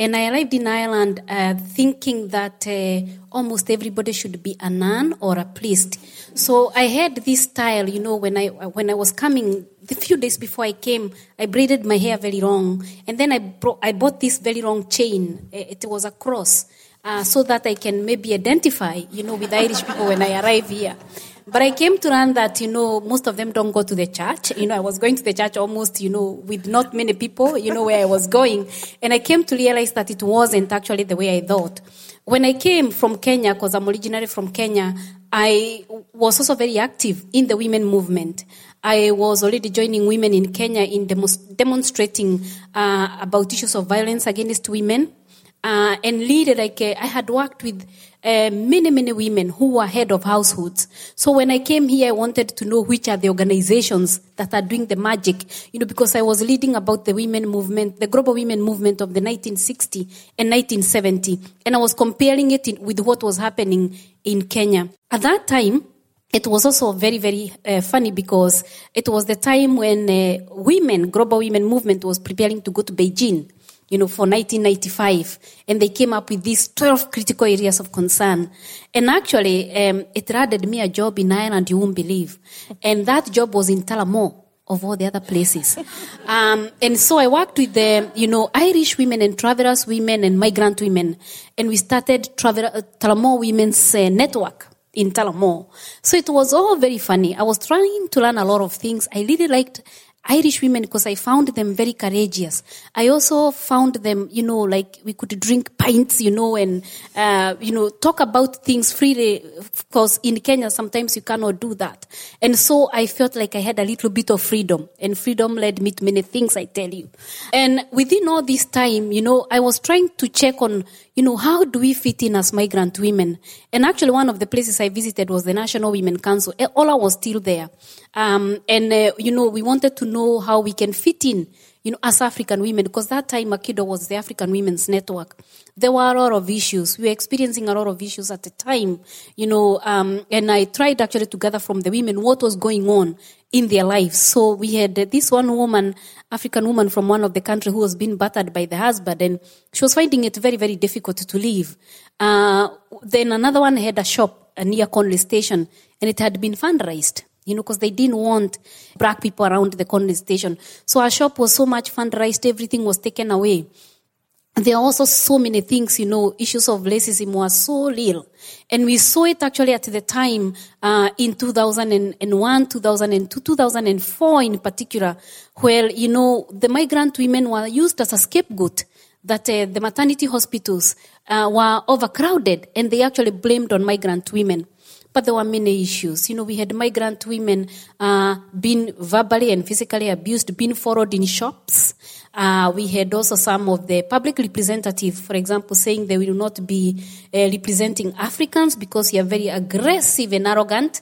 And I arrived in Ireland uh, thinking that uh, almost everybody should be a nun or a priest. So I had this style, you know, when I when I was coming, the few days before I came, I braided my hair very long, and then I brought, I bought this very long chain. It was a cross, uh, so that I can maybe identify, you know, with Irish people when I arrive here. But I came to learn that, you know, most of them don't go to the church. You know, I was going to the church almost, you know, with not many people, you know, where I was going. And I came to realize that it wasn't actually the way I thought. When I came from Kenya, because I'm originally from Kenya, I was also very active in the women movement. I was already joining women in Kenya in demonstrating uh, about issues of violence against women. Uh, and leader, like uh, I had worked with uh, many, many women who were head of households. So when I came here, I wanted to know which are the organizations that are doing the magic, you know, because I was leading about the women movement, the global women movement of the 1960 and 1970, and I was comparing it in, with what was happening in Kenya. At that time, it was also very, very uh, funny because it was the time when uh, women, global women movement was preparing to go to Beijing you know, for 1995, and they came up with these 12 critical areas of concern. And actually, um, it landed me a job in Ireland, you won't believe. And that job was in Tullamore, of all the other places. um, and so I worked with the, you know, Irish women and travelers women and migrant women. And we started Travel, uh, Tullamore Women's uh, Network in Tullamore. So it was all very funny. I was trying to learn a lot of things. I really liked Irish women because I found them very courageous. I also found them, you know, like we could drink pints, you know, and, uh, you know, talk about things freely because in Kenya sometimes you cannot do that. And so I felt like I had a little bit of freedom and freedom led me to many things, I tell you. And within all this time, you know, I was trying to check on, you know, how do we fit in as migrant women? And actually one of the places I visited was the National Women Council. Orla was still there. Um, and, uh, you know, we wanted to know how we can fit in, you know, as African women, because that time AkiDwA was the African Women's Network. There were a lot of issues. We were experiencing a lot of issues at the time, you know, um, and I tried actually to gather from the women what was going on in their lives. So we had this one woman, African woman from one of the country who was being battered by the husband and she was finding it very, very difficult to leave. Uh, then another one had a shop near Connolly Station, and it had been fundraised. You know, because they didn't want black people around the Connolly Station. So our shop was so much fundraised, everything was taken away. There are also so many things, you know, issues of racism were so real. And we saw it actually at the time uh, in 2001, 2002, 2004 in particular, where, you know, the migrant women were used as a scapegoat that uh, the maternity hospitals uh, were overcrowded and they actually blamed on migrant women. But there were many issues. You know, we had migrant women uh, being verbally and physically abused, being followed in shops. Uh, we had also some of the public representatives, for example, saying they will not be uh, representing Africans because they are very aggressive and arrogant.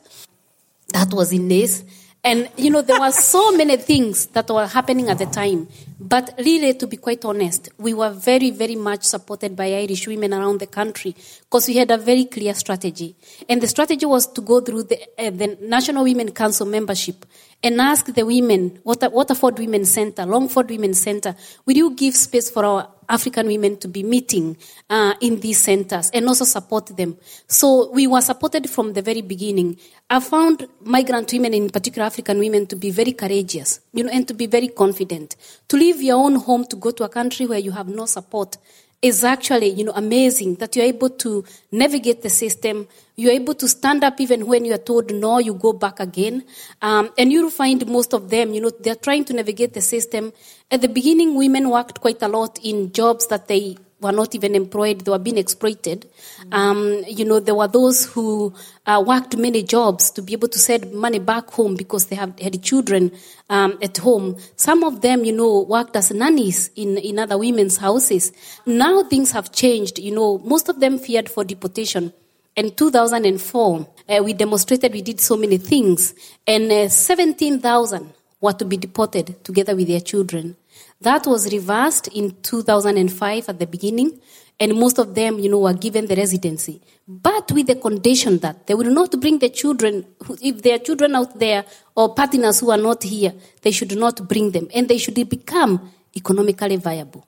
That was in this. And, you know, there were so many things that were happening at the time. But really, to be quite honest, we were very, very much supported by Irish women around the country because we had a very clear strategy. And the strategy was to go through the, uh, the National Women Council membership and ask the women, Waterford Women's Centre, Longford Women's Centre, will you give space for our African women to be meeting uh, in these centers and also support them. So we were supported from the very beginning. I found migrant women, in particular African women, to be very courageous, you know, and to be very confident. To leave your own home to go to a country where you have no support is actually, you know, amazing that you're able to navigate the system. You're able to stand up even when you're told no, you go back again. Um, and you'll find most of them, you know, they're trying to navigate the system. At the beginning, women worked quite a lot in jobs that they were not even employed, they were being exploited. Um, you know, there were those who uh, worked many jobs to be able to send money back home because they have, had children um, at home. Some of them, you know, worked as nannies in, in other women's houses. Now things have changed. You know, most of them feared for deportation. In 2004, uh, we demonstrated we did so many things, and uh, 17,000 were to be deported together with their children. That was reversed in 2005 at the beginning, and most of them, you know, were given the residency. But with the condition that they will not bring the children, if there are children out there or partners who are not here, they should not bring them, and they should become economically viable.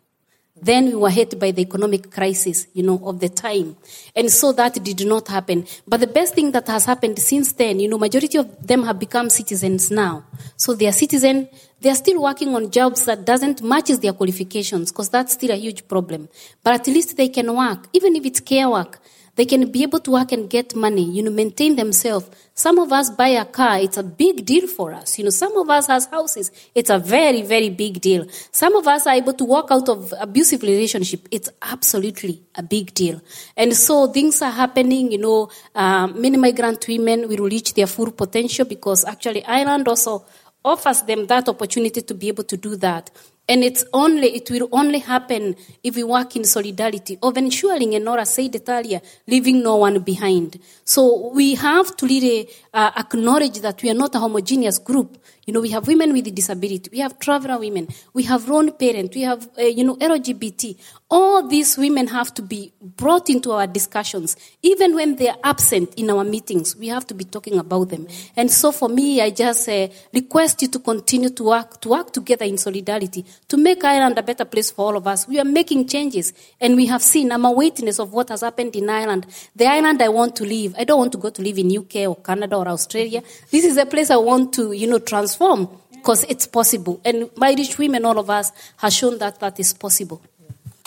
Then we were hit by the economic crisis, you know, of the time. And so that did not happen. But the best thing that has happened since then, you know, majority of them have become citizens now. So they are citizen, they are still working on jobs that doesn't matches their qualifications because that's still a huge problem. But at least they can work, even if it's care work. They can be able to work and get money, you know, maintain themselves. Some of us buy a car, it's a big deal for us. You know, some of us has houses, it's a very, very big deal. Some of us are able to walk out of abusive relationship, it's absolutely a big deal. And so things are happening, you know, uh, many migrant women will reach their full potential because actually Ireland also offers them that opportunity to be able to do that. And it's only, it will only happen if we work in solidarity of ensuring, and Nora said it earlier, leaving no one behind. So we have to really uh, acknowledge that we are not a homogeneous group. You know, we have women with disability, we have traveler women, we have lone parents, we have, uh, you know, LGBT. All these women have to be brought into our discussions. Even when they are absent in our meetings, we have to be talking about them. And so for me, I just uh, request you to continue to work, to work together in solidarity, to make Ireland a better place for all of us. We are making changes, and we have seen, I'm a witness of what has happened in Ireland. The Ireland I want to live, I don't want to go to live in UK or Canada or Australia. This is a place I want to, you know, transform because it's possible. And Irish women, all of us, have shown that that is possible.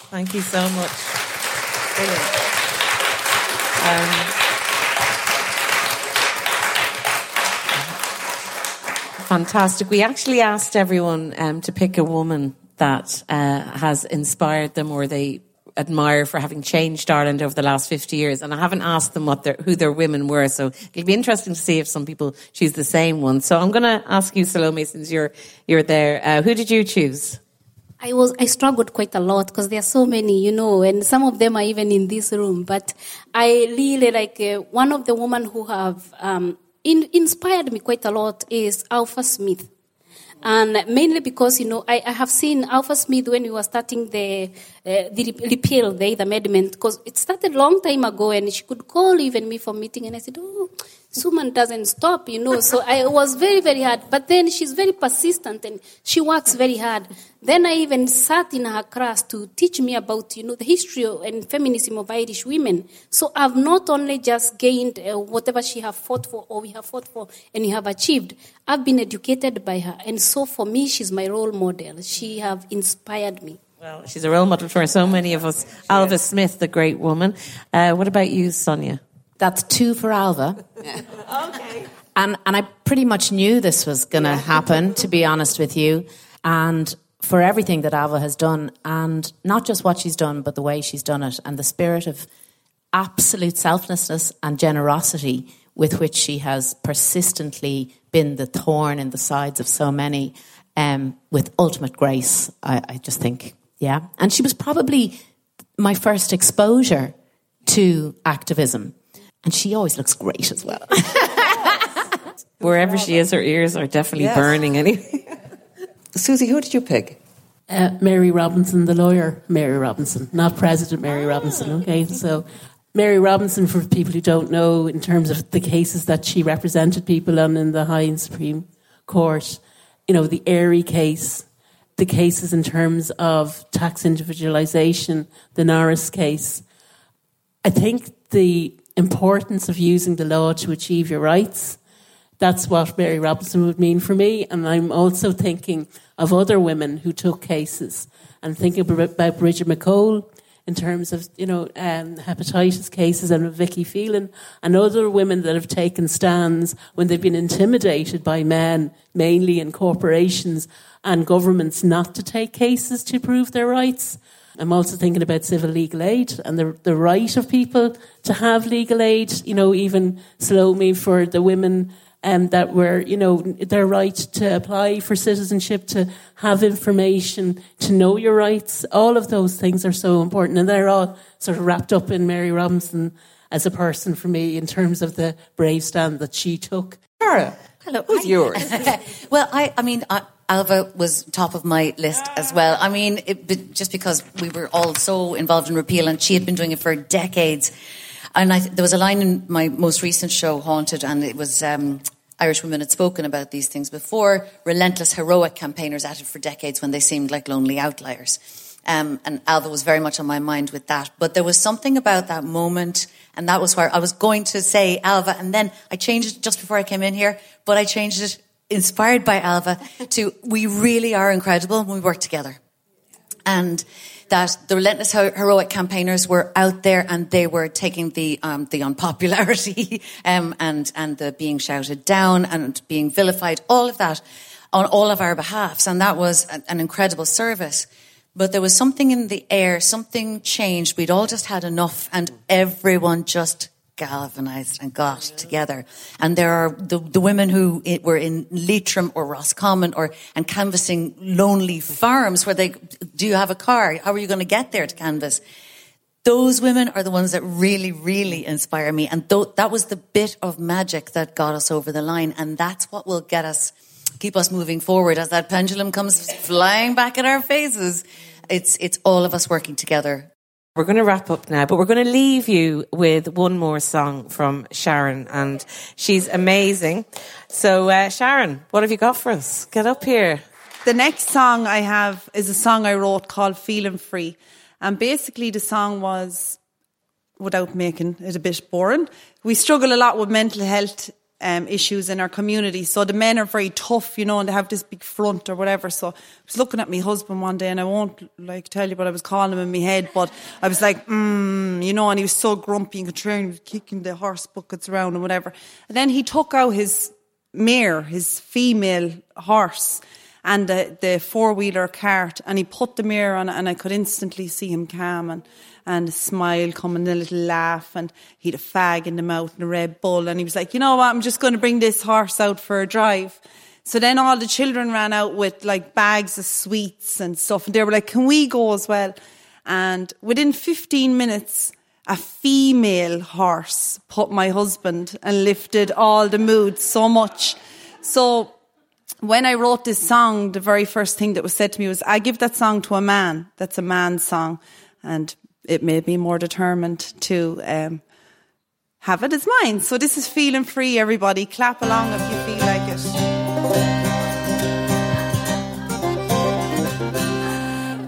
Thank you so much. Um, fantastic. We actually asked everyone um, to pick a woman that uh, has inspired them or they admire for having changed Ireland over the last 50 years. And I haven't asked them what their, who their women were. So it'll be interesting to see if some people choose the same one. So I'm going to ask you, Salome, since you're, you're there. Uh, who did you choose? I was I struggled quite a lot because there are so many, you know, and some of them are even in this room. But I really like uh, one of the women who have um, in, inspired me quite a lot is Ailbhe Smyth. And mainly because, you know, I, I have seen Ailbhe Smyth when we were starting the, uh, the repeal, the, the amendment, because it started a long time ago and she could call even me for meeting and I said, oh, Suman doesn't stop, you know. So I was very, very hard. But then she's very persistent and she works very hard. Then I even sat in her class to teach me about, you know, the history and feminism of Irish women. So I've not only just gained uh, whatever she have fought for or we have fought for and we have achieved. I've been educated by her. And so for me, she's my role model. She have inspired me. Well, she's a role model for so many of us. Ailbhe Smyth, the great woman. Uh, what about you, Sonya? That's two for Ailbhe. okay. And and I pretty much knew this was going to happen, to be honest with you. And for everything that Ailbhe has done, and not just what she's done, but the way she's done it, and the spirit of absolute selflessness and generosity with which she has persistently been the thorn in the sides of so many, um, with ultimate grace. I, I just think, yeah. And she was probably my first exposure to activism. And she always looks great as well. Wherever she is, her ears are definitely Yes. burning anyway. Suzy, who did you pick? Uh, Mary Robinson, the lawyer, Mary Robinson, not President Mary Robinson. Okay, so Mary Robinson, for people who don't know, in terms of the cases that she represented people on in the High and Supreme Court, you know, the Airey case, the cases in terms of tax individualisation, the Norris case. I think the importance of using the law to achieve your rights that's what Mary Robinson would mean for me. And I'm also thinking of other women who took cases and thinking about Brigid McCole in terms of, you know, um, hepatitis cases and Vicky Phelan and other women that have taken stands when they've been intimidated by men, mainly in corporations and governments, not to take cases to prove their rights. I'm also thinking about civil legal aid and the, the right of people to have legal aid, you know, even Salome for the women um, that were, you know, their right to apply for citizenship, to have information, to know your rights. All of those things are so important. And they're all sort of wrapped up in Mary Robinson as a person for me in terms of the brave stand that she took. Tara, Hello. who's yours? well, I, I mean, I, Ailbhe was top of my list as well. I mean, it, just because we were all so involved in repeal, and she had been doing it for decades. And I, there was a line in my most recent show, Haunted, and it was um, Irish women had spoken about these things before. Relentless, heroic campaigners at it for decades when they seemed like lonely outliers. Um, and Ailbhe was very much on my mind with that. But there was something about that moment, and that was where I was going to say Ailbhe, and then I changed it just before I came in here, but I changed it inspired by Ailbhe to we really are incredible when we work together. And that the relentless heroic campaigners were out there and they were taking the um, the unpopularity um, and and the being shouted down and being vilified, all of that on all of our behalfs, and that was an, an incredible service. But there was something in the air, something changed. We'd all just had enough, and everyone just galvanized and got together. And there are the, the women who were in Leitrim or Roscommon or and canvassing lonely farms where they do you have a car? How are you going to get there to canvass? Those women are the ones that really, really inspire me. And th- that was the bit of magic that got us over the line. And that's what will get us, keep us moving forward as that pendulum comes flying back at our faces. It's, it's all of us working together. We're going to wrap up now, but we're going to leave you with one more song from Sharyn, and she's amazing. So, uh, Sharyn, what have you got for us? Get up here. The next song I have is a song I wrote called Feeling Free. And basically, the song was, without making it a bit boring, we struggle a lot with mental health um, issues in our community. So the men are very tough, you know, and they have this big front or whatever. So I was looking at my husband one day, and I won't like tell you what I was calling him in my head, but I was like, mm, you know, and he was so grumpy and was kicking the horse buckets around and whatever. And then he took out his mare, his female horse, and the, the four wheeler cart, and he put the mare on, it, and I could instantly see him calm and and a smile coming, a little laugh, and he'd a fag in the mouth and a Red Bull, and he was like, you know what, I'm just going to bring this horse out for a drive. So then all the children ran out with like bags of sweets and stuff, and they were like, can we go as well? And within 15 minutes, a female horse put my husband and lifted all the mood so much. So when I wrote this song, the very first thing that was said to me was, I give that song to a man. That's a man's song. And it made me more determined to um, have it as mine. So this is feeling free, everybody. Clap along if you feel like it.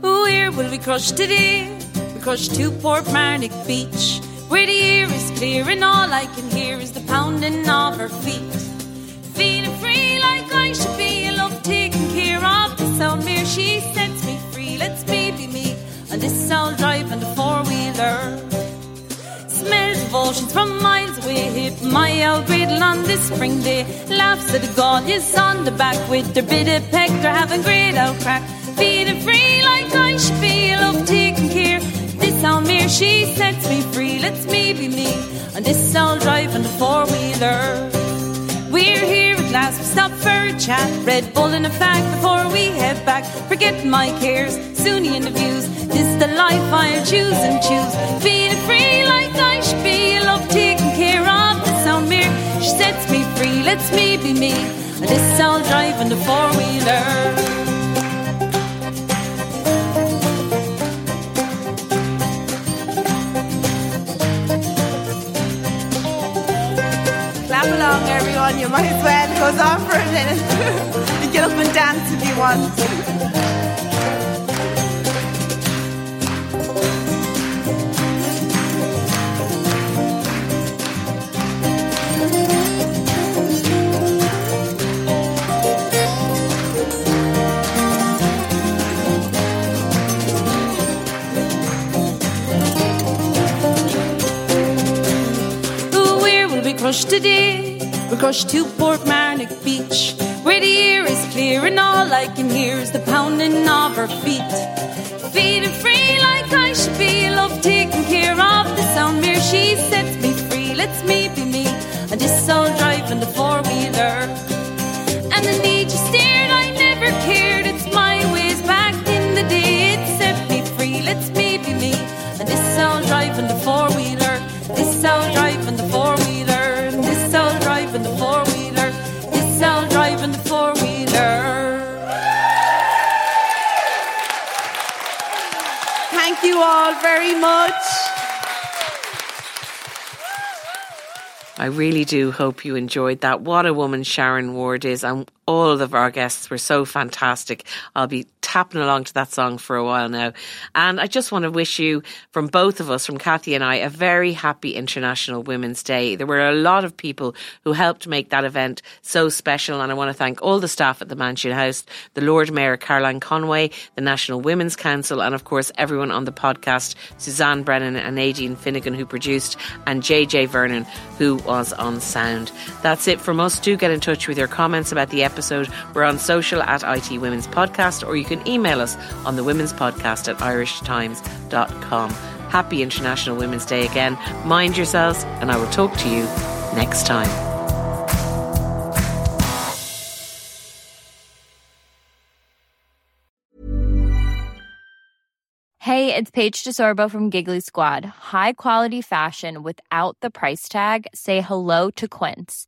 Where will we crush today? We crush to Port Marnock Beach, where the air is clear and all I can hear is the pounding of her feet. Feeling free like I should be, I love taking care of this old mare. She sets me free, lets be me, oceans from miles away. My old cradle on this spring day. Laughs at the gullies on the back with their bit of peck. They're having great old crack. Feeling free like I should feel of taking care. This old mare, she sets me free. Lets me be me. And this old driving the four wheeler. We're here at last. We stop for a chat. Red Bull in a fact before we head back. Forget my cares. Sunny interviews. This the life I'll choose and choose. Feeling free like I should be. Love taking care of this old mare. She sets me free. Lets me be me. This old driving the four wheeler. Clap along, everyone. You might as well. It goes on for a minute. you get up and dance if you want. We're today? We crush to Portmarnock Beach, where the air is clear and all I can hear is the pounding of our feet. Feeling free like I should be, love taking care of the sound mirror. She sets me free, lets me be me, and this all driving the four wheeler. All very much. I really do hope you enjoyed that. What a woman Sharyn Ward is, and all of our guests were so fantastic. I'll be tapping along to that song for a while now. And I just want to wish you, from both of us, from Kathy and I, a very happy International Women's Day. There were a lot of people who helped make that event so special, and I want to thank all the staff at the Mansion House, the Lord Mayor Caroline Conroy, the National Women's Council, and of course everyone on the podcast, Suzanne Brennan and Nadine Finnegan, who produced, and JJ Vernon, who was on sound. That's it from us. Do get in touch with your comments about the episode. Episode, we're on social at IT Women's Podcast, or you can email us on the Women's Podcast at irishtimes.com. Happy International Women's Day again. Mind yourselves, and I will talk to you next time. Hey, it's Paige DeSorbo from Giggly Squad. High quality fashion without the price tag. Say hello to Quince.